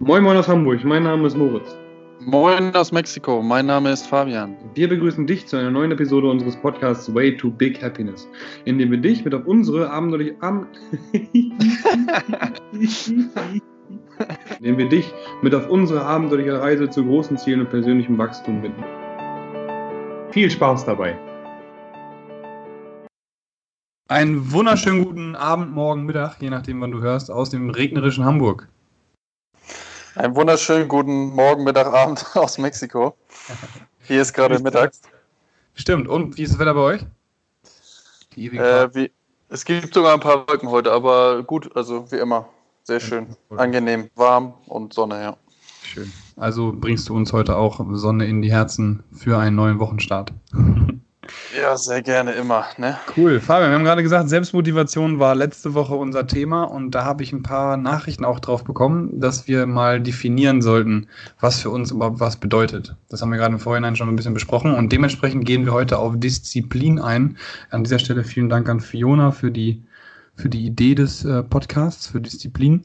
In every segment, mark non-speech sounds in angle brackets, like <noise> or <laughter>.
Moin Moin aus Hamburg, mein Name ist Moritz. Moin aus Mexiko, mein Name ist Fabian. Wir begrüßen dich zu einer neuen Episode unseres Podcasts Way to Big Happiness, in dem wir dich mit auf unsere abenteuerliche Ab <laughs> indem wir dich mit auf unsere abenteuerliche Reise zu großen Zielen und persönlichem Wachstum bitten. Viel Spaß dabei! Einen wunderschönen guten Abend, Morgen, Mittag, je nachdem, wann du hörst, aus dem regnerischen Hamburg. Einen wunderschönen guten Morgen, Mittag, Abend <laughs> aus Mexiko. Hier ist gerade mittags. Stimmt. Und wie ist das Wetter bei euch? Äh, wie, es gibt sogar ein paar Wolken heute, aber gut, also wie immer. Sehr schön. Angenehm, warm und Sonne, ja. Schön. Also bringst du uns heute auch Sonne in die Herzen für einen neuen Wochenstart. Ja, sehr gerne immer. Ne? Cool. Fabian, wir haben gerade gesagt, Selbstmotivation war letzte Woche unser Thema und da habe ich ein paar Nachrichten auch drauf bekommen, dass wir mal definieren sollten, was für uns überhaupt was bedeutet. Das haben wir gerade im Vorhinein schon ein bisschen besprochen und dementsprechend gehen wir heute auf Disziplin ein. An dieser Stelle vielen Dank an Fiona für die, für die Idee des äh, Podcasts, für Disziplin.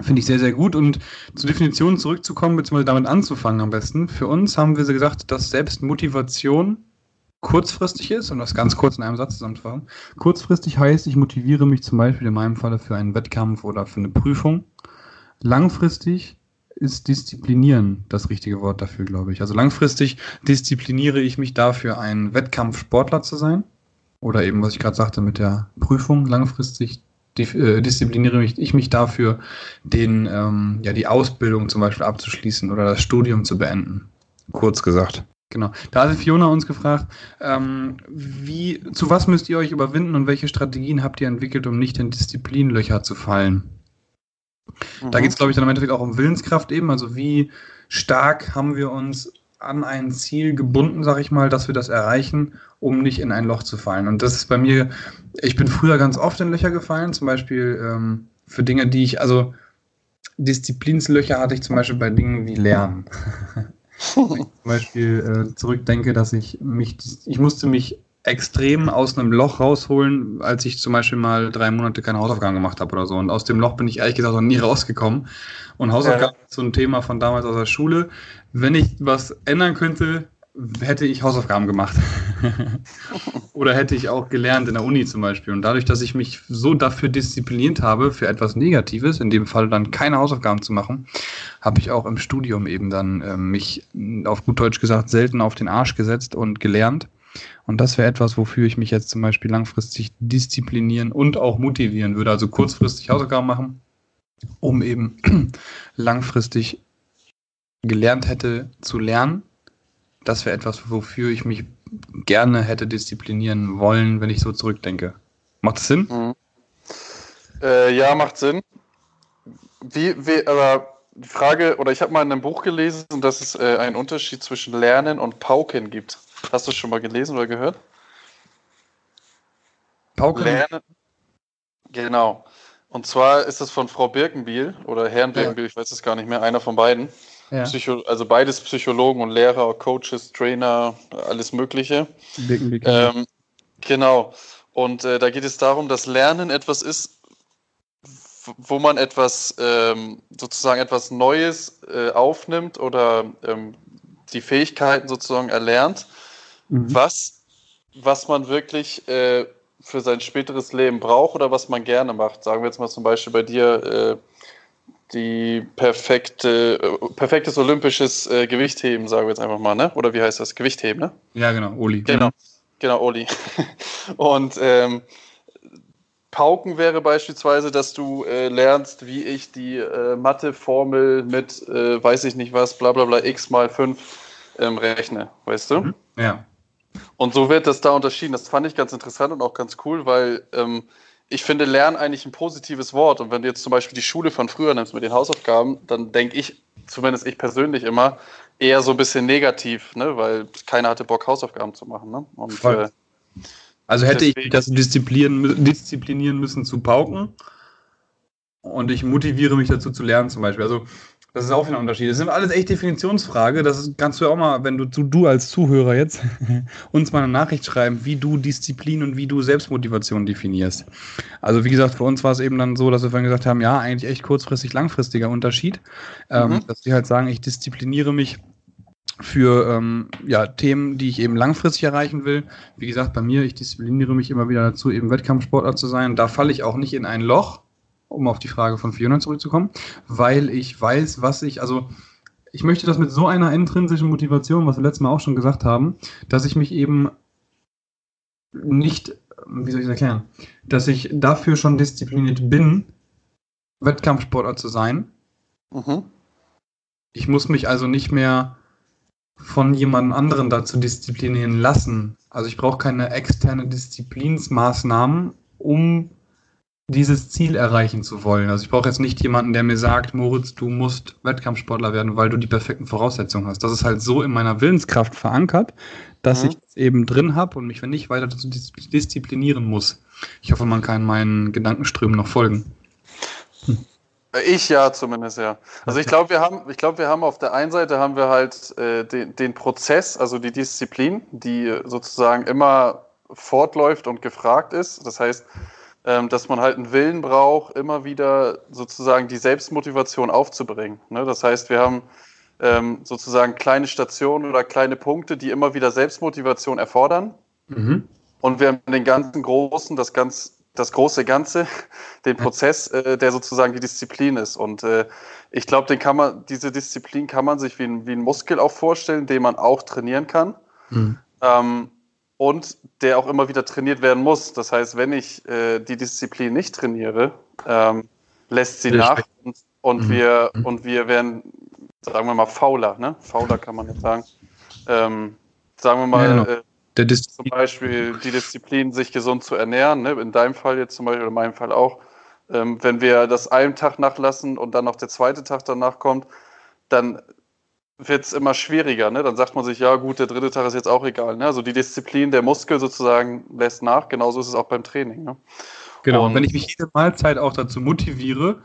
Finde ich sehr, sehr gut. Und zur Definition zurückzukommen, beziehungsweise damit anzufangen am besten. Für uns haben wir gesagt, dass Selbstmotivation kurzfristig ist, um das ganz kurz in einem Satz zusammenzufassen. Kurzfristig heißt, ich motiviere mich zum Beispiel in meinem Falle für einen Wettkampf oder für eine Prüfung. Langfristig ist disziplinieren das richtige Wort dafür, glaube ich. Also langfristig diszipliniere ich mich dafür, ein Wettkampfsportler zu sein. Oder eben, was ich gerade sagte mit der Prüfung. Langfristig äh, diszipliniere ich mich dafür, den, ähm, ja, die Ausbildung zum Beispiel abzuschließen oder das Studium zu beenden. Kurz gesagt. Genau. Da hat Fiona uns gefragt, ähm, wie, zu was müsst ihr euch überwinden und welche Strategien habt ihr entwickelt, um nicht in Disziplinlöcher zu fallen? Mhm. Da geht es, glaube ich, dann im Endeffekt auch um Willenskraft eben. Also wie stark haben wir uns an ein Ziel gebunden, sag ich mal, dass wir das erreichen, um nicht in ein Loch zu fallen. Und das ist bei mir, ich bin früher ganz oft in Löcher gefallen, zum Beispiel ähm, für Dinge, die ich, also Disziplinslöcher hatte ich zum Beispiel bei Dingen wie Lernen. <laughs> Zum Beispiel äh, zurückdenke, dass ich mich, ich musste mich extrem aus einem Loch rausholen, als ich zum Beispiel mal drei Monate keine Hausaufgaben gemacht habe oder so. Und aus dem Loch bin ich ehrlich gesagt noch nie rausgekommen. Und Hausaufgaben ja. ist so ein Thema von damals aus der Schule. Wenn ich was ändern könnte, hätte ich Hausaufgaben gemacht. <laughs> Oder hätte ich auch gelernt in der Uni zum Beispiel. Und dadurch, dass ich mich so dafür diszipliniert habe, für etwas Negatives, in dem Fall dann keine Hausaufgaben zu machen, habe ich auch im Studium eben dann äh, mich auf gut Deutsch gesagt selten auf den Arsch gesetzt und gelernt. Und das wäre etwas, wofür ich mich jetzt zum Beispiel langfristig disziplinieren und auch motivieren würde. Also kurzfristig Hausaufgaben machen, um eben <clears throat> langfristig gelernt hätte zu lernen das wäre etwas, wofür ich mich gerne hätte disziplinieren wollen, wenn ich so zurückdenke. Macht das Sinn? Mhm. Äh, ja, macht Sinn. Wie, wie, aber die Frage, oder ich habe mal in einem Buch gelesen, dass es äh, einen Unterschied zwischen Lernen und Pauken gibt. Hast du schon mal gelesen oder gehört? Pauken? Lernen. Genau. Und zwar ist das von Frau Birkenbiel oder Herrn Birkenbiel, ja. ich weiß es gar nicht mehr, einer von beiden. Ja. Psycho also beides Psychologen und Lehrer, Coaches, Trainer, alles Mögliche. Ähm, genau. Und äh, da geht es darum, dass Lernen etwas ist, wo man etwas ähm, sozusagen etwas Neues äh, aufnimmt oder ähm, die Fähigkeiten sozusagen erlernt, mhm. was, was man wirklich äh, für sein späteres Leben braucht oder was man gerne macht. Sagen wir jetzt mal zum Beispiel bei dir äh, die perfekte, äh, perfektes olympisches äh, Gewichtheben, sagen wir jetzt einfach mal, ne? Oder wie heißt das? Gewichtheben, ne? Ja, genau, Oli. Genau, genau, Oli. <laughs> Und ähm, Pauken wäre beispielsweise, dass du äh, lernst, wie ich die äh, Mathe-Formel mit, äh, weiß ich nicht was, bla bla bla, x mal 5 ähm, rechne, weißt du? Mhm. Ja. Und so wird das da unterschieden. Das fand ich ganz interessant und auch ganz cool, weil ähm, ich finde Lernen eigentlich ein positives Wort. Und wenn du jetzt zum Beispiel die Schule von früher nimmst mit den Hausaufgaben, dann denke ich, zumindest ich persönlich immer, eher so ein bisschen negativ, ne? weil keiner hatte Bock, Hausaufgaben zu machen. Ne? Und, äh, also hätte deswegen, ich das disziplinieren, disziplinieren müssen zu pauken und ich motiviere mich dazu zu lernen zum Beispiel. Also Das ist auch wieder ein Unterschied. Das sind alles echt Definitionsfrage. Das kannst du auch mal, wenn du, du als Zuhörer jetzt <laughs> uns mal eine Nachricht schreiben, wie du Disziplin und wie du Selbstmotivation definierst. Also wie gesagt, für uns war es eben dann so, dass wir vorhin gesagt haben, ja, eigentlich echt kurzfristig, langfristiger Unterschied. Ähm, mhm. Ähm, dass die halt sagen, ich diszipliniere mich für ähm, ja, Themen, die ich eben langfristig erreichen will. Wie gesagt, bei mir, ich diszipliniere mich immer wieder dazu, eben Wettkampfsportler zu sein. Da falle ich auch nicht in ein Loch, um auf die Frage von Fiona zurückzukommen, weil ich weiß, was ich, also ich möchte das mit so einer intrinsischen Motivation, was wir letztes Mal auch schon gesagt haben, dass ich mich eben nicht, wie soll ich das erklären, dass ich dafür schon diszipliniert bin, Wettkampfsportler zu sein. Mhm. Ich muss mich also nicht mehr von jemand anderen dazu disziplinieren lassen. Also ich brauche keine externe Disziplinsmaßnahmen, um dieses Ziel erreichen zu wollen. Also ich brauche jetzt nicht jemanden, der mir sagt, Moritz, du musst Wettkampfsportler werden, weil du die perfekten Voraussetzungen hast. Das ist halt so in meiner Willenskraft verankert, dass mhm. ich es eben drin habe und mich, wenn nicht, weiter dazu disziplinieren muss. Ich hoffe, man kann meinen Gedankenströmen noch folgen. Hm. Ich ja, zumindest ja. Also ich glaube, wir haben, ich glaube, wir haben auf der einen Seite haben wir halt äh, den, den Prozess, also die Disziplin, die sozusagen immer fortläuft und gefragt ist. Das heißt, dass man halt einen Willen braucht, immer wieder sozusagen die Selbstmotivation aufzubringen. Ne? Das heißt, wir haben ähm, sozusagen kleine Stationen oder kleine Punkte, die immer wieder Selbstmotivation erfordern. Mhm. Und wir haben den ganzen großen, das ganz, das große Ganze, <laughs> den Prozess, äh, der sozusagen die Disziplin ist. Und äh, ich glaube, den kann man, diese Disziplin kann man sich wie ein, wie ein Muskel auch vorstellen, den man auch trainieren kann. Mhm. Ähm, und der auch immer wieder trainiert werden muss. Das heißt, wenn ich äh, die Disziplin nicht trainiere, ähm, lässt sie nach und, und mhm. wir mhm. und wir werden, sagen wir mal, fauler. Ne? Fauler kann man jetzt sagen. Ähm, sagen wir mal, ja, genau. äh, zum Beispiel die Disziplin, sich gesund zu ernähren. Ne? In deinem Fall jetzt zum Beispiel, oder in meinem Fall auch. Ähm, wenn wir das einen Tag nachlassen und dann noch der zweite Tag danach kommt, dann wird es immer schwieriger. Ne? Dann sagt man sich, ja gut, der dritte Tag ist jetzt auch egal. Ne? Also die Disziplin der Muskel sozusagen lässt nach. Genauso ist es auch beim Training. Ne? Genau, und wenn ich mich jede Mahlzeit auch dazu motiviere,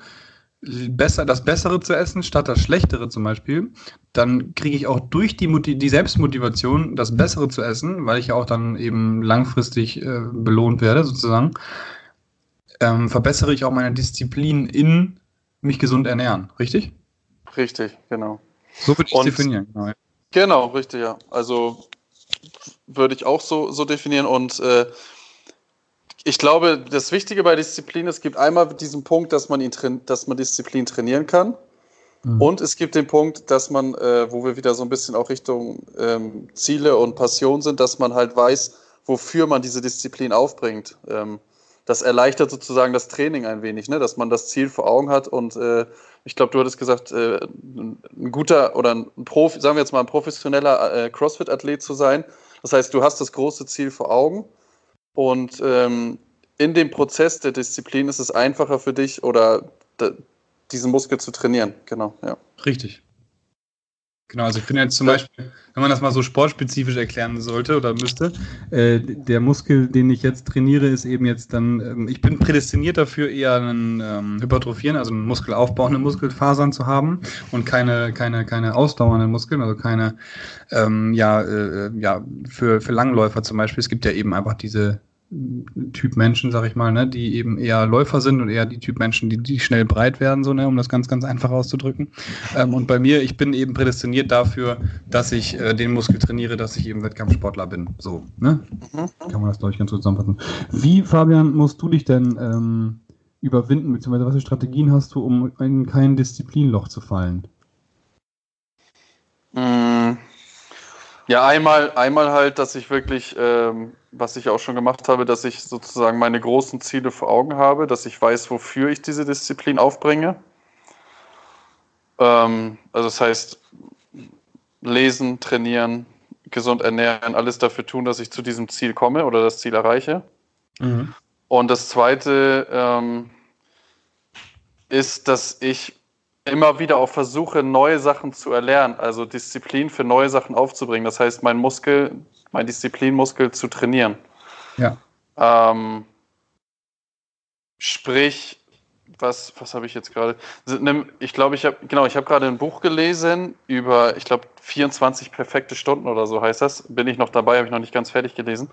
besser, das Bessere zu essen statt das Schlechtere zum Beispiel, dann kriege ich auch durch die, die Selbstmotivation, das Bessere zu essen, weil ich ja auch dann eben langfristig äh, belohnt werde sozusagen, ähm, verbessere ich auch meine Disziplin in mich gesund ernähren, richtig? Richtig, genau. So würde ich und, definieren. Genau. genau, richtig, ja. Also würde ich auch so, so definieren. Und äh, ich glaube, das Wichtige bei Disziplin, es gibt einmal diesen Punkt, dass man, ihn dass man Disziplin trainieren kann. Mhm. Und es gibt den Punkt, dass man, äh, wo wir wieder so ein bisschen auch Richtung ähm, Ziele und Passion sind, dass man halt weiß, wofür man diese Disziplin aufbringt. Ähm, das erleichtert sozusagen das Training ein wenig, ne? dass man das Ziel vor Augen hat und äh, ich glaube, du hattest gesagt, äh, ein guter oder ein Profi, sagen wir jetzt mal ein professioneller äh, CrossFit-Athlet zu sein. Das heißt, du hast das große Ziel vor Augen und ähm, in dem Prozess der Disziplin ist es einfacher für dich oder diesen Muskel zu trainieren. Genau, ja. Richtig. Genau, also ich finde jetzt zum Beispiel, wenn man das mal so sportspezifisch erklären sollte oder müsste, äh, der Muskel, den ich jetzt trainiere, ist eben jetzt dann, ähm, ich bin prädestiniert dafür, eher einen ähm, Hypertrophieren, also einen muskelaufbauende Muskelfasern zu haben und keine, keine, keine ausdauernden Muskeln, also keine, ähm, ja, äh, ja, für, für Langläufer zum Beispiel. Es gibt ja eben einfach diese, Typ Menschen, sag ich mal, ne, die eben eher Läufer sind und eher die Typ Menschen, die, die schnell breit werden, so, ne, um das ganz, ganz einfach auszudrücken. Ähm, und bei mir, ich bin eben prädestiniert dafür, dass ich äh, den Muskel trainiere, dass ich eben Wettkampfsportler bin. So, ne? Mhm. Kann man das, glaube ich, ganz gut zusammenfassen. Wie, Fabian, musst du dich denn ähm, überwinden, beziehungsweise was für Strategien hast du, um in kein Disziplinloch zu fallen? Mhm. Ja, einmal, einmal halt, dass ich wirklich, ähm, was ich auch schon gemacht habe, dass ich sozusagen meine großen Ziele vor Augen habe, dass ich weiß, wofür ich diese Disziplin aufbringe. Ähm, also das heißt, lesen, trainieren, gesund ernähren, alles dafür tun, dass ich zu diesem Ziel komme oder das Ziel erreiche. Mhm. Und das Zweite ähm, ist, dass ich immer wieder auch versuche, neue Sachen zu erlernen, also Disziplin für neue Sachen aufzubringen. Das heißt, mein Muskel, mein Disziplinmuskel zu trainieren. Ja. Ähm, sprich, was, was habe ich jetzt gerade? Ich glaube, ich habe, genau, ich habe gerade ein Buch gelesen über, ich glaube, 24 perfekte Stunden oder so heißt das. Bin ich noch dabei, habe ich noch nicht ganz fertig gelesen.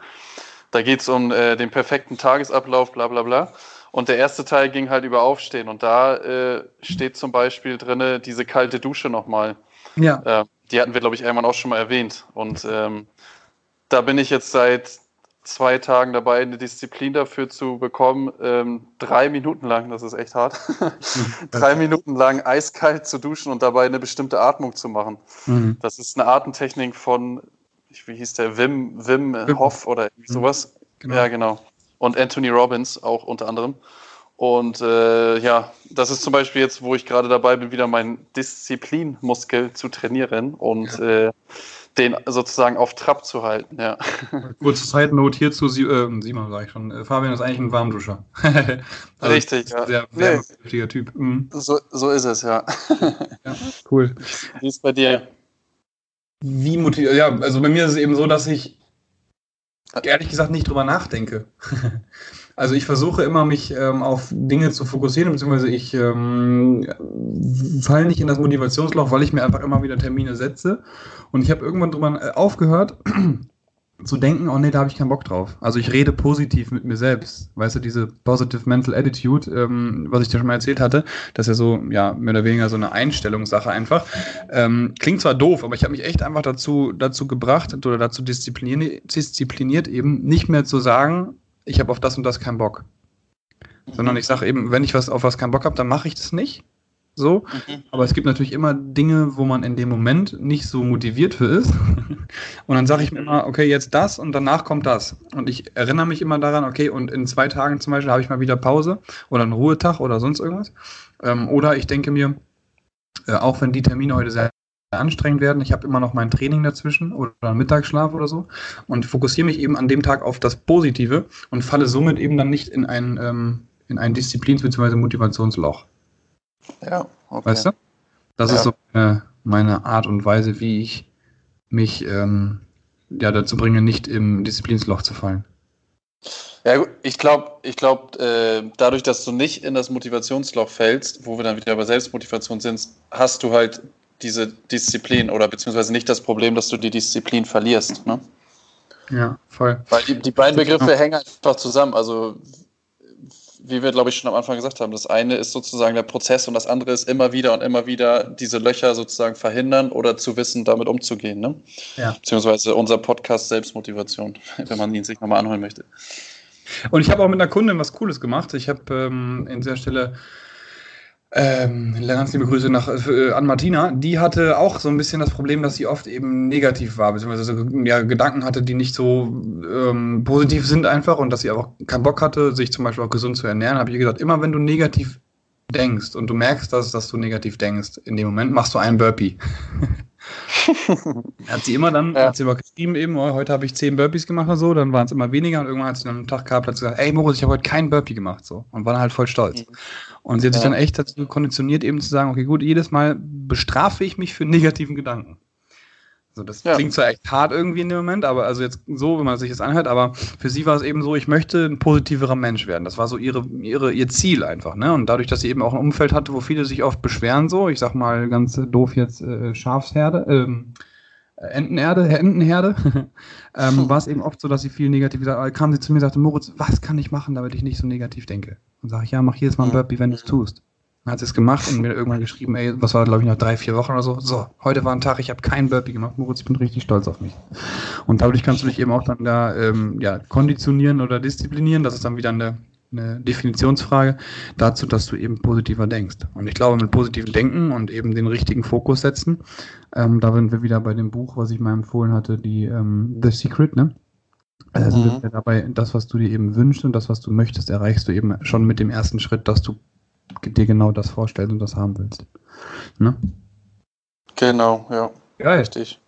Da geht es um äh, den perfekten Tagesablauf, bla bla bla. Und der erste Teil ging halt über Aufstehen. Und da äh, steht zum Beispiel drinne diese kalte Dusche nochmal. Ja. Äh, die hatten wir, glaube ich, irgendwann auch schon mal erwähnt. Und ähm, da bin ich jetzt seit zwei Tagen dabei, eine Disziplin dafür zu bekommen, ähm, drei Minuten lang, das ist echt hart, <laughs> drei Minuten lang eiskalt zu duschen und dabei eine bestimmte Atmung zu machen. Mhm. Das ist eine Atemtechnik von, wie hieß der, Wim, Wim, Wim. Hof oder mhm. sowas. Genau. Ja, genau. Und Anthony Robbins auch unter anderem. Und äh, ja, das ist zum Beispiel jetzt, wo ich gerade dabei bin, wieder meinen Disziplinmuskel zu trainieren. Und ja. äh, den sozusagen auf Trab zu halten, ja. <laughs> Kurze Note hierzu, Sie, äh, Simon sage ich schon, äh, Fabian ist eigentlich ein Warmduscher. <laughs> also Richtig, ja. Sehr wärmekräftiger nee. Typ. Mhm. So, so ist es, ja. ja. Cool. Wie ist bei dir? Wie motiviert, ja, also bei mir ist es eben so, dass ich ehrlich gesagt nicht drüber nachdenke. <laughs> Also ich versuche immer, mich ähm, auf Dinge zu fokussieren, beziehungsweise ich ähm, falle nicht in das Motivationsloch, weil ich mir einfach immer wieder Termine setze. Und ich habe irgendwann drüber äh, aufgehört zu denken, oh nee, da habe ich keinen Bock drauf. Also ich rede positiv mit mir selbst. Weißt du, diese Positive Mental Attitude, ähm, was ich dir schon mal erzählt hatte, das ist ja so, ja, mehr oder weniger so eine Einstellungssache einfach. Ähm, klingt zwar doof, aber ich habe mich echt einfach dazu, dazu gebracht oder dazu diszipliniert, diszipliniert eben, nicht mehr zu sagen, ich habe auf das und das keinen Bock. Sondern ich sage eben, wenn ich was auf was keinen Bock habe, dann mache ich das nicht. So. Mhm. Aber es gibt natürlich immer Dinge, wo man in dem Moment nicht so motiviert für ist. <laughs> und dann sage ich mir immer, okay, jetzt das und danach kommt das. Und ich erinnere mich immer daran, okay, und in zwei Tagen zum Beispiel habe ich mal wieder Pause oder einen Ruhetag oder sonst irgendwas. Ähm, oder ich denke mir, äh, auch wenn die Termine heute sehr anstrengend werden. Ich habe immer noch mein Training dazwischen oder einen Mittagsschlaf oder so und fokussiere mich eben an dem Tag auf das Positive und falle somit eben dann nicht in ein, ähm, in ein Disziplins- bzw. Motivationsloch. Ja, okay. Weißt du? Das ja. ist so meine, meine, Art und Weise, wie ich mich ähm, ja, dazu bringe, nicht im Disziplinsloch zu fallen. Ja, gut, ich glaube, ich glaub, äh, dadurch, dass du nicht in das Motivationsloch fällst, wo wir dann wieder bei Selbstmotivation sind, hast du halt diese Disziplin oder beziehungsweise nicht das Problem, dass du die Disziplin verlierst. Ne? Ja, voll. Weil die, die beiden Begriffe hängen einfach zusammen. Also, wie wir, glaube ich, schon am Anfang gesagt haben, das eine ist sozusagen der Prozess und das andere ist immer wieder und immer wieder diese Löcher sozusagen verhindern oder zu wissen, damit umzugehen. Ne? Ja. Beziehungsweise unser Podcast Selbstmotivation, <laughs> wenn man ihn sich nochmal anholen möchte. Und ich habe auch mit einer Kundin was Cooles gemacht. Ich habe ähm, in dieser Stelle ähm, ganz liebe Grüße nach, äh, an Martina. Die hatte auch so ein bisschen das Problem, dass sie oft eben negativ war, beziehungsweise ja, Gedanken hatte, die nicht so ähm, positiv sind einfach und dass sie auch keinen Bock hatte, sich zum Beispiel auch gesund zu ernähren. Habe ich ihr gesagt, immer wenn du negativ denkst und du merkst, dass, dass du negativ denkst, in dem Moment machst du einen Burpee. <laughs> <laughs> hat sie immer dann, ja. hat sie immer geschrieben eben, oh, heute habe ich zehn Burpees gemacht oder so, dann waren es immer weniger und irgendwann hat sie dann am Tag gehabt und gesagt, ey Moritz, ich habe heute keinen Burpee gemacht so und war dann halt voll stolz. Mhm. Und sie hat sich dann echt dazu konditioniert eben zu sagen, okay gut, jedes Mal bestrafe ich mich für <laughs> negativen Gedanken. So, das ja. klingt zwar echt hart irgendwie in dem Moment, aber also jetzt so, wenn man sich das anhört, aber für sie war es eben so, ich möchte ein positiverer Mensch werden. Das war so ihre, ihre, ihr Ziel einfach, ne? Und dadurch, dass sie eben auch ein Umfeld hatte, wo viele sich oft beschweren, so, ich sag mal ganz doof jetzt äh, Schafsherde, ähm, Entenerde, Entenherde, <laughs> ähm, war es eben oft so, dass sie viel negativ gesagt kam sie zu mir und sagte, Moritz, was kann ich machen, damit ich nicht so negativ denke? Und sage ich, ja, mach jedes Mal ein Burpee, wenn du es tust. Dann hat sie es gemacht und mir irgendwann geschrieben, ey, was war, glaube ich, noch drei, vier Wochen oder so. So, heute war ein Tag, ich habe keinen Burpee gemacht. Moritz, ich bin richtig stolz auf mich. Und dadurch kannst du dich eben auch dann da ähm, ja, konditionieren oder disziplinieren. Das ist dann wieder eine, eine Definitionsfrage dazu, dass du eben positiver denkst. Und ich glaube, mit positivem Denken und eben den richtigen Fokus setzen, ähm, da sind wir wieder bei dem Buch, was ich mal empfohlen hatte, die ähm, The Secret, ne? Sind mhm. dabei, das, was du dir eben wünschst und das, was du möchtest, erreichst du eben schon mit dem ersten Schritt, dass du dir genau das vorstellst und das haben willst. Ne? Genau, ja. Geil. Richtig.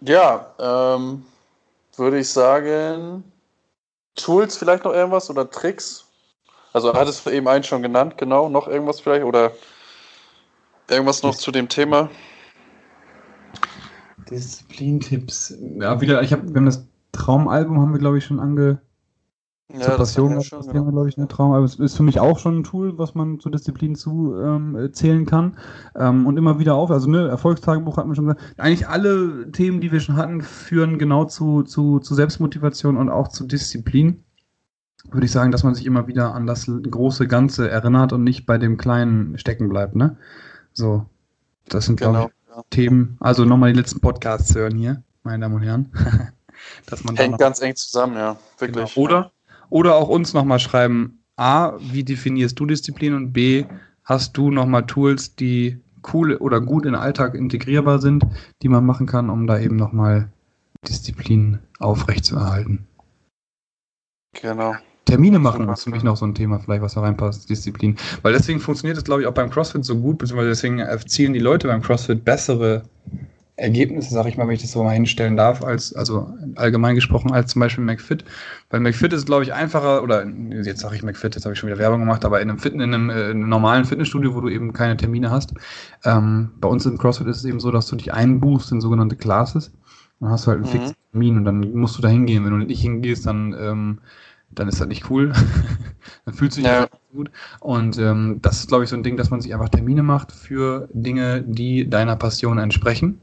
Ja, ähm, würde ich sagen, Tools vielleicht noch irgendwas oder Tricks? Also hattest du eben einen schon genannt, genau, noch irgendwas vielleicht oder irgendwas noch zu dem Thema? Disziplin-Tipps. Ja, wieder, ich habe, wir haben das Traumalbum haben wir, glaube ich, schon ange, Ja, zur Passion das, das Thema, glaube ich, ein Traum. Aber es ist für mich auch schon ein Tool, was man zur Disziplin zuzählen ähm, kann. Ähm, und immer wieder auf. Also, ne, Erfolgstagebuch hatten wir schon gesagt. Eigentlich alle Themen, die wir schon hatten, führen genau zu, zu, zu Selbstmotivation und auch zu Disziplin. Würde ich sagen, dass man sich immer wieder an das große Ganze erinnert und nicht bei dem Kleinen stecken bleibt, ne? So. Das sind, genau, glaube ich, ja. Themen. Also nochmal die letzten Podcasts hören hier, meine Damen und Herren. <laughs> dass man Hängt ganz eng zusammen, ja. Wirklich. Genau. Oder oder auch uns nochmal schreiben, A, wie definierst du Disziplin und B, hast du nochmal Tools, die cool oder gut in den Alltag integrierbar sind, die man machen kann, um da eben nochmal Disziplin aufrechtzuerhalten. Genau. Termine machen ist für mich noch so ein Thema, vielleicht, was da reinpasst, Disziplin. Weil deswegen funktioniert es, glaube ich, auch beim CrossFit so gut, beziehungsweise deswegen erzielen die Leute beim CrossFit bessere Ergebnisse, sage ich mal, wenn ich das so mal hinstellen darf, als, also allgemein gesprochen, als zum Beispiel McFit. Weil McFit ist, glaube ich, einfacher, oder jetzt sage ich McFit, jetzt habe ich schon wieder Werbung gemacht, aber in einem, Fit, in einem, äh, in einem normalen Fitnessstudio, wo du eben keine Termine hast, ähm, bei uns im CrossFit ist es eben so, dass du dich einbuchst in sogenannte Classes. Dann hast du halt einen mhm. fixen Termin und dann musst du da hingehen. Wenn du nicht hingehst, dann, ähm, dann ist das nicht cool. <laughs> dann fühlst du dich ja. nicht gut. Und ähm, das ist, glaube ich, so ein Ding, dass man sich einfach Termine macht für Dinge, die deiner Passion entsprechen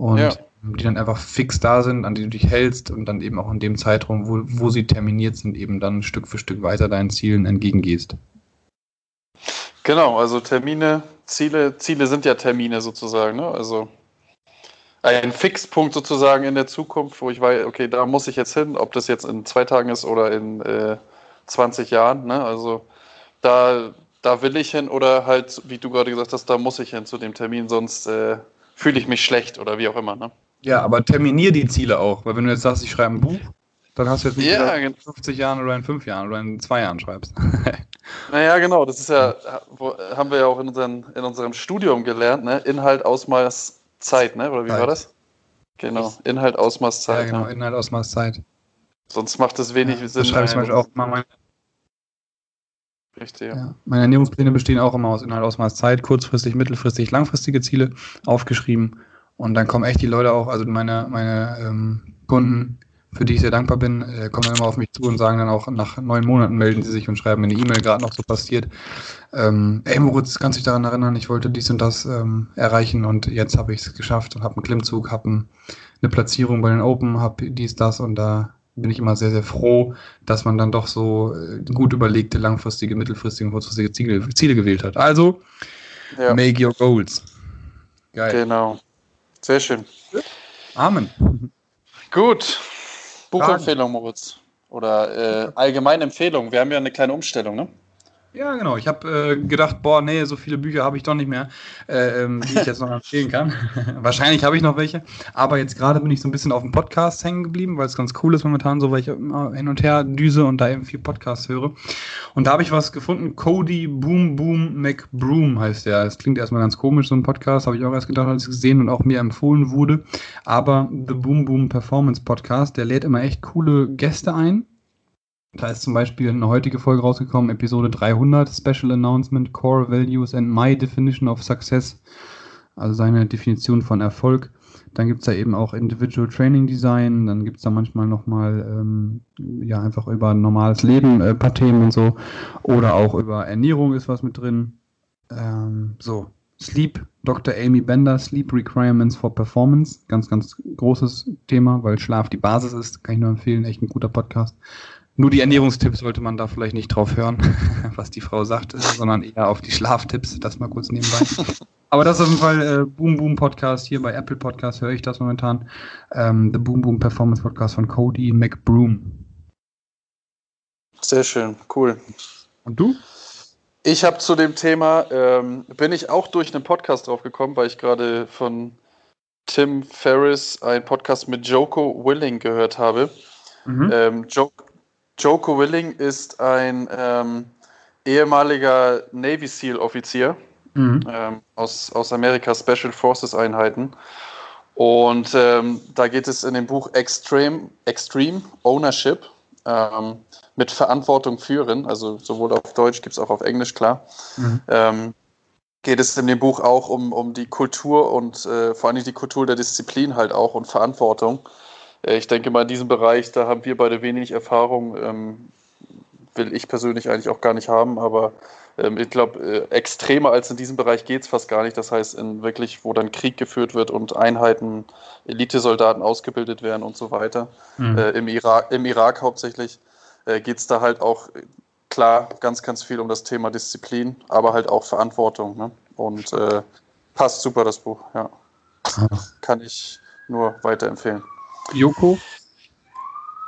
und ja. die dann einfach fix da sind, an die du dich hältst und dann eben auch in dem Zeitraum, wo, wo sie terminiert sind, eben dann Stück für Stück weiter deinen Zielen entgegengehst. Genau, also Termine, Ziele, Ziele sind ja Termine sozusagen, ne? Also ein Fixpunkt sozusagen in der Zukunft, wo ich weiß, okay, da muss ich jetzt hin, ob das jetzt in zwei Tagen ist oder in äh, 20 Jahren, ne? Also da, da will ich hin oder halt, wie du gerade gesagt hast, da muss ich hin zu dem Termin, sonst äh, fühle ich mich schlecht oder wie auch immer. Ne? Ja, aber terminier die Ziele auch, weil wenn du jetzt sagst, ich schreibe ein Buch, dann hast du jetzt nicht ja, in 50 Jahren oder in 5 Jahren oder in 2 Jahren schreibst. <laughs> naja, genau, das ist ja, haben wir ja auch in, unseren, in unserem Studium gelernt, ne? Inhalt, Ausmaß, Zeit, ne? Oder wie Zeit. war das? Genau, Inhalt, Ausmaß, Zeit. Ja, genau, ne? Inhalt, Ausmaß, Zeit. Sonst macht es wenig ja, Sinn. Das schreibe ich zum Beispiel auch mal meine Richtig, ja. ja. Meine Ernährungspläne bestehen auch immer aus Inhalt, Ausmaß, Zeit, kurzfristig, mittelfristig, langfristige Ziele aufgeschrieben. Und dann kommen echt die Leute auch, also meine, meine ähm, Kunden, für die ich sehr dankbar bin, äh, kommen dann immer auf mich zu und sagen dann auch, nach neun Monaten melden sie sich und schreiben mir eine E-Mail, gerade noch so passiert. Ähm, ey Moritz, kannst du dich daran erinnern, ich wollte dies und das ähm, erreichen und jetzt habe ich es geschafft und habe einen Klimmzug, habe ein, eine Platzierung bei den Open, habe dies, das und da bin ich immer sehr, sehr froh, dass man dann doch so äh, gut überlegte, langfristige, mittelfristige und kurzfristige Ziele, Ziele gewählt hat. Also, ja. make your goals. Geil. Genau. Sehr schön. Amen. Gut. Buchempfehlung, Moritz. Oder äh, allgemeine Empfehlung. Wir haben ja eine kleine Umstellung, ne? Ja, genau. Ich habe äh, gedacht, boah, nee, so viele Bücher habe ich doch nicht mehr, äh, ähm, die ich jetzt noch <laughs> empfehlen kann. <laughs> Wahrscheinlich habe ich noch welche, aber jetzt gerade bin ich so ein bisschen auf dem Podcast hängen geblieben, weil es ganz cool ist momentan, so weil ich immer hin und her düse und da eben viel Podcasts höre. Und da habe ich was gefunden, Cody Boom Boom McBroom heißt der. Es klingt erstmal ganz komisch, so ein Podcast, habe ich auch erst gedacht, als ich es gesehen und auch mir empfohlen wurde. Aber The Boom Boom Performance Podcast, der lädt immer echt coole Gäste ein da ist zum Beispiel eine heutige Folge rausgekommen, Episode 300, Special Announcement, Core Values and My Definition of Success, also seine Definition von Erfolg. Dann gibt es da eben auch Individual Training Design, dann gibt es da manchmal nochmal, ähm, ja, einfach über normales Leben äh, paar Themen und so. Oder auch über Ernährung ist was mit drin. Ähm, so, Sleep, Dr. Amy Bender, Sleep Requirements for Performance. Ganz, ganz großes Thema, weil Schlaf die Basis ist. Kann ich nur empfehlen. Echt ein guter Podcast. Nur die Ernährungstipps sollte man da vielleicht nicht drauf hören, <laughs> was die Frau sagt, sondern eher auf die Schlaftipps, das mal kurz nebenbei. <laughs> Aber das ist auf jeden Fall äh, Boom Boom Podcast. Hier bei Apple Podcast höre ich das momentan. Ähm, The Boom Boom Performance Podcast von Cody McBroom. Sehr schön, cool. Und du? Ich habe zu dem Thema, ähm, bin ich auch durch einen Podcast drauf gekommen, weil ich gerade von Tim Ferriss einen Podcast mit Joko Willing gehört habe. Mhm. Ähm, Joko, Joko Willing ist ein ähm, ehemaliger Navy SEAL-Offizier mhm. ähm, aus, aus Amerika, Special Forces Einheiten. Und ähm, da geht es in dem Buch Extreme, Extreme Ownership ähm, mit Verantwortung führen, also sowohl auf Deutsch gibt es auch auf Englisch, klar. Mhm. Ähm, geht es in dem Buch auch um, um die Kultur und äh, vor allem die Kultur der Disziplin halt auch und Verantwortung ich denke mal, in diesem Bereich, da haben wir beide wenig Erfahrung. Ähm, will ich persönlich eigentlich auch gar nicht haben, aber ähm, ich glaube, äh, extremer als in diesem Bereich geht es fast gar nicht. Das heißt, in wirklich, wo dann Krieg geführt wird und Einheiten, Elitesoldaten ausgebildet werden und so weiter. Mhm. Äh, im, Irak, Im Irak hauptsächlich äh, geht es da halt auch klar ganz, ganz viel um das Thema Disziplin, aber halt auch Verantwortung. Ne? Und äh, passt super, das Buch, ja. Kann ich nur weiterempfehlen. Joko?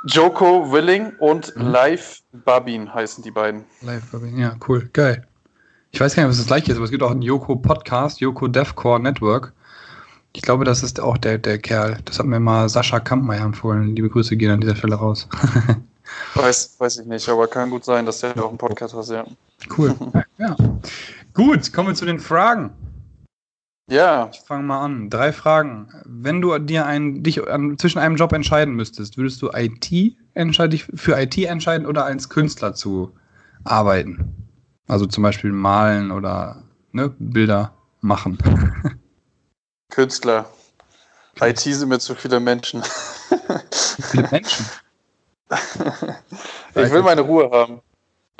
Joko Willing und mhm. Live Babin heißen die beiden. Live Babin, ja, cool, geil. Ich weiß gar nicht, was das gleiche ist, aber es gibt auch einen Joko Podcast, Joko Deathcore Network. Ich glaube, das ist auch der, der Kerl. Das hat mir mal Sascha Kampmeier empfohlen. Liebe Grüße gehen an dieser Stelle raus. <laughs> weiß, weiß ich nicht, aber kann gut sein, dass der auch einen Podcast hat, ja. Cool. <laughs> ja. Gut, kommen wir zu den Fragen. Ja. Ich fange mal an. Drei Fragen. Wenn du dir ein, dich an, zwischen einem Job entscheiden müsstest, würdest du IT dich für IT entscheiden oder als Künstler zu arbeiten? Also zum Beispiel malen oder ne, Bilder machen. <laughs> Künstler. IT sind mir zu viele Menschen. viele Menschen? <laughs> ich will meine Ruhe haben.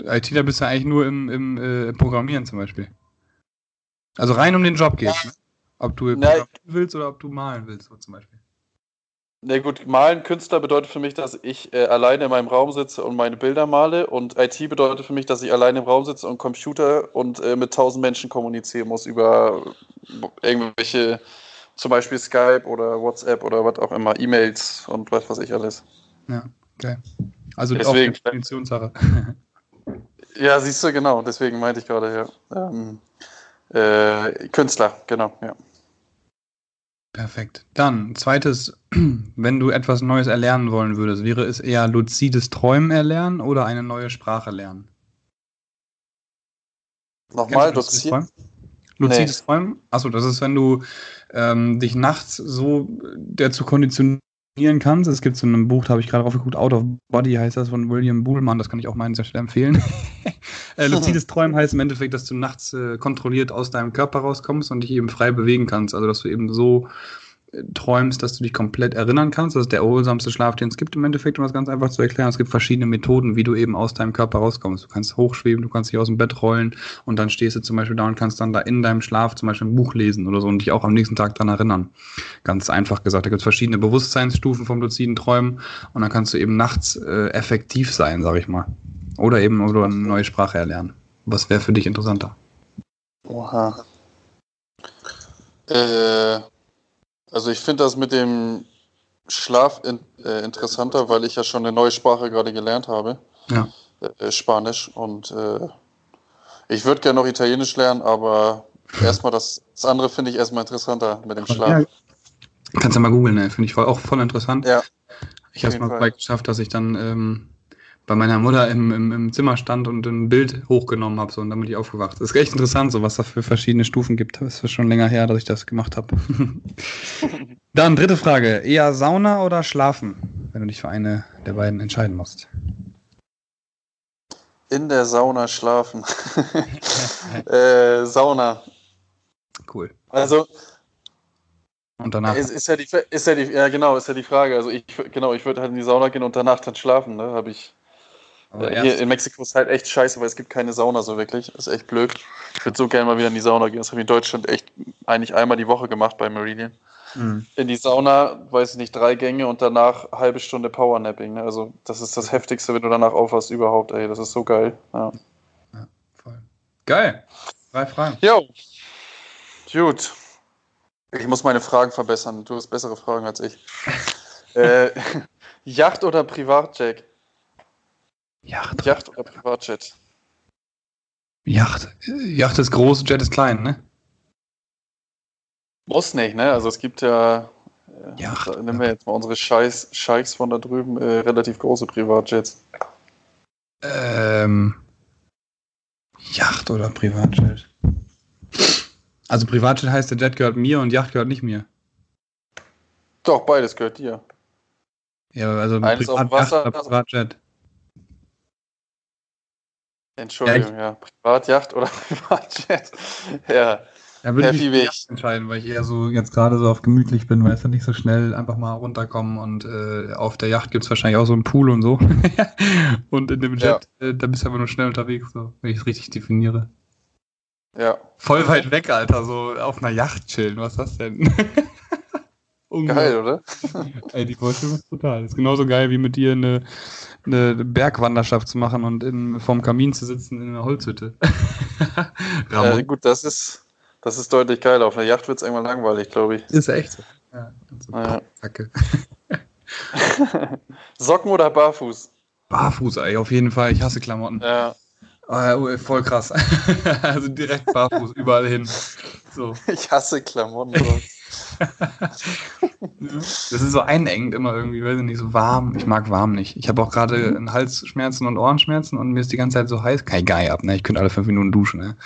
IT, da bist du eigentlich nur im, im äh, Programmieren zum Beispiel. Also rein um den Job geht. Ja. Ne? Ob du Na, willst oder ob du malen willst, so zum Beispiel. Na gut, malen Künstler bedeutet für mich, dass ich äh, alleine in meinem Raum sitze und meine Bilder male. Und IT bedeutet für mich, dass ich alleine im Raum sitze und Computer und äh, mit tausend Menschen kommunizieren muss über irgendwelche, zum Beispiel Skype oder WhatsApp oder was auch immer, E-Mails und was weiß ich alles. Ja, okay. Also deswegen, auch Definitionssache. ja, siehst du, genau. Deswegen meinte ich gerade, ja. Ähm, äh, Künstler, genau, ja. Perfekt. Dann, zweites, <clears throat> wenn du etwas Neues erlernen wollen würdest, wäre es eher luzides Träumen erlernen oder eine neue Sprache lernen? Nochmal, luzides Träumen? Luzides nee. Träumen? Achso, das ist, wenn du ähm, dich nachts so dazu konditionieren kannst. Es gibt so ein Buch, da habe ich gerade drauf geguckt, Out of Body heißt das von William Buhlmann, das kann ich auch an dieser Stelle empfehlen. <laughs> äh, luzides <laughs> Träumen heißt im Endeffekt, dass du nachts äh, kontrolliert aus deinem Körper rauskommst und dich eben frei bewegen kannst. Also dass du eben so träumst, dass du dich komplett erinnern kannst. Das ist der erholsamste Schlaf, den es gibt im Endeffekt, um das ganz einfach zu erklären. Es gibt verschiedene Methoden, wie du eben aus deinem Körper rauskommst. Du kannst hochschweben, du kannst dich aus dem Bett rollen und dann stehst du zum Beispiel da und kannst dann da in deinem Schlaf zum Beispiel ein Buch lesen oder so und dich auch am nächsten Tag daran erinnern. Ganz einfach gesagt, da gibt es verschiedene Bewusstseinsstufen vom luziden Träumen und dann kannst du eben nachts äh, effektiv sein, sag ich mal. Oder eben oder eine neue Sprache erlernen. Was wäre für dich interessanter? Oha. Äh, also ich finde das mit dem Schlaf in, äh, interessanter, weil ich ja schon eine neue Sprache gerade gelernt habe. Ja. Äh, Spanisch. Und äh, ich würde gerne noch Italienisch lernen, aber erstmal das, das andere finde ich erstmal interessanter mit dem Schlaf. Ja. Kannst du mal googeln, ne? finde ich auch voll interessant. Ja. Ich habe es mal geschafft, dass ich dann ähm, bei meiner Mutter im, im, im Zimmer stand und ein Bild hochgenommen habe, so, und dann bin ich aufgewacht. Das ist echt interessant, so was da für verschiedene Stufen gibt. Das ist schon länger her, dass ich das gemacht habe. <laughs> dann dritte Frage. Eher Sauna oder Schlafen, wenn du dich für eine der beiden entscheiden musst? In der Sauna schlafen. <laughs> äh, Sauna. Cool. Also, und danach. Ist, ist, ja die, ist ja die, ja genau, ist ja die Frage. Also ich, genau, ich würde halt in die Sauna gehen und danach dann schlafen, ne? Habe ich äh, hier in Mexiko ist halt echt scheiße, weil es gibt keine Sauna so wirklich. Das ist echt blöd. Ich würde so gerne mal wieder in die Sauna gehen. Das habe ich in Deutschland echt eigentlich einmal die Woche gemacht bei Meridian. Mhm. In die Sauna, weiß ich nicht, drei Gänge und danach halbe Stunde Powernapping. Ne? Also das ist das Heftigste, wenn du danach aufwachst überhaupt. Ey, das ist so geil. Ja, ja voll. Geil. Drei Fragen. Jo. Gut. Ich muss meine Fragen verbessern. Du hast bessere Fragen als ich. <laughs> äh, <laughs> Yacht oder Privatjet? Yacht. Yacht oder Privatjet? Yacht. Yacht ist groß, Jet ist klein, ne? Muss nicht, ne? Also es gibt ja. Äh, Yacht. Da nehmen wir jetzt mal unsere Scheiß, Scheichs von da drüben, äh, relativ große Privatjets. Ähm. Yacht oder Privatjet? Also Privatjet heißt, der Jet gehört mir und Yacht gehört nicht mir. Doch, beides gehört dir. Ja, also Eines Privat Wasser, oder Privatjet. Entschuldigung, ja. Privatjacht oder <laughs> Privatjet. ja. Ja, würde ich mich entscheiden, weil ich eher so jetzt gerade so auf gemütlich bin, weil es ja nicht so schnell einfach mal runterkommen und äh, auf der Yacht gibt es wahrscheinlich auch so einen Pool und so. <laughs> und in dem Jet, ja. äh, da bist du aber nur schnell unterwegs, so, wenn ich es richtig definiere. Ja. Voll weit weg, Alter, so auf einer Yacht chillen, was ist das denn? <laughs> geil, oder? Ey, die Vorstellung ist total. ist genauso geil wie mit dir eine, eine Bergwanderschaft zu machen und in, vorm Kamin zu sitzen in einer Holzhütte. <laughs> ja, gut, das ist das ist deutlich geiler. Auf einer Yacht wird es irgendwann langweilig, glaube ich. Ist echt so. Ja, so naja. Kacke. Socken oder barfuß? Barfuß, ey, auf jeden Fall. Ich hasse Klamotten. Ja. Oh, voll krass. <laughs> also direkt barfuß, überall hin. So. Ich hasse Klamotten. <laughs> das ist so einengend immer irgendwie, weiß ich nicht, so warm. Ich mag warm nicht. Ich habe auch gerade Halsschmerzen und Ohrenschmerzen und mir ist die ganze Zeit so heiß. Kein Geil ab, ne? Ich könnte alle fünf Minuten duschen, ne?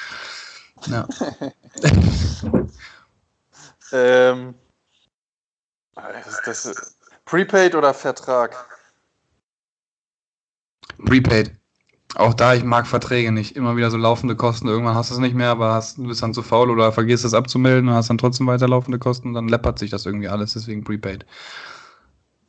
Ja. <laughs> ähm, das, das, Prepaid oder Vertrag? Prepaid. Auch da, ich mag Verträge nicht. Immer wieder so laufende Kosten. Irgendwann hast du es nicht mehr, aber hast, du bist dann zu faul oder vergisst es abzumelden und hast dann trotzdem weiter laufende Kosten und dann läppert sich das irgendwie alles. Deswegen Prepaid.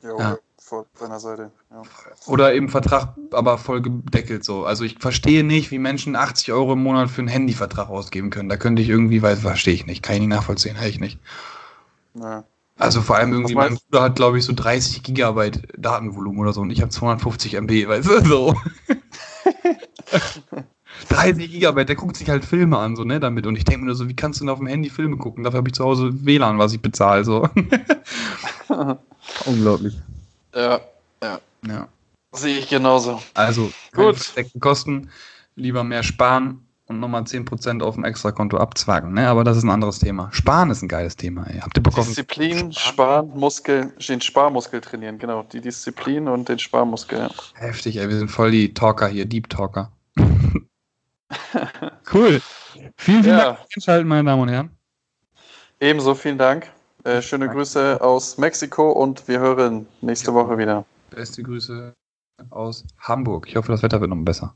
Jo, ja von seiner Seite. Ja. Oder eben Vertrag, aber voll gedeckelt so. Also ich verstehe nicht, wie Menschen 80 Euro im Monat für einen Handyvertrag ausgeben können. Da könnte ich irgendwie, weil verstehe ich nicht, kann ich nicht nachvollziehen, hätte ich nicht. Ja. Also vor allem irgendwie, mein Bruder hat, glaube ich, so 30 Gigabyte Datenvolumen oder so und ich habe 250 MB, weißt du, so. <laughs> 30 Gigabyte, der guckt sich halt Filme an, so, ne, damit. Und ich denke mir nur so, wie kannst du denn auf dem Handy Filme gucken? Dafür habe ich zu Hause WLAN, was ich bezahle, so. <laughs> Unglaublich. Ja, ja. Ja. Sehe ich genauso. Also, gut. Kosten, lieber mehr sparen und nochmal 10% auf dem Extrakonto abzwacken, ne? Aber das ist ein anderes Thema. Sparen ist ein geiles Thema, ey. Habt ihr Bock Disziplin, Sparen, Muskel, den Sparmuskel trainieren, genau. Die Disziplin und den Sparmuskel, ja. Heftig, ey. Wir sind voll die Talker hier, Deep Talker. Cool. Vielen, vielen ja. Dank fürs Einschalten, meine Damen und Herren. Ebenso, vielen Dank. Äh, schöne Grüße aus Mexiko und wir hören nächste Woche wieder. Beste Grüße aus Hamburg. Ich hoffe, das Wetter wird noch besser.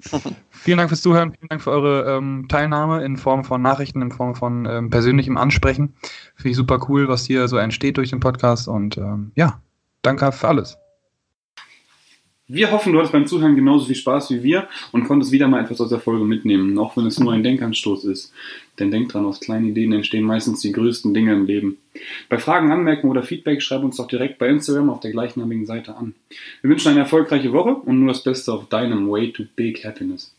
<laughs> vielen Dank fürs Zuhören, vielen Dank für eure ähm, Teilnahme in Form von Nachrichten, in Form von ähm, persönlichem Ansprechen. Finde ich super cool, was hier so entsteht durch den Podcast und ähm, ja, danke für alles. Wir hoffen, du hattest beim Zuhören genauso viel Spaß wie wir und konntest wieder mal etwas aus der Folge mitnehmen, auch wenn es nur ein Denkanstoß ist. Denn denk dran, aus kleinen Ideen entstehen meistens die größten Dinge im Leben. Bei Fragen, Anmerkungen oder Feedback schreib uns doch direkt bei Instagram auf der gleichnamigen Seite an. Wir wünschen eine erfolgreiche Woche und nur das Beste auf deinem Way to Big Happiness.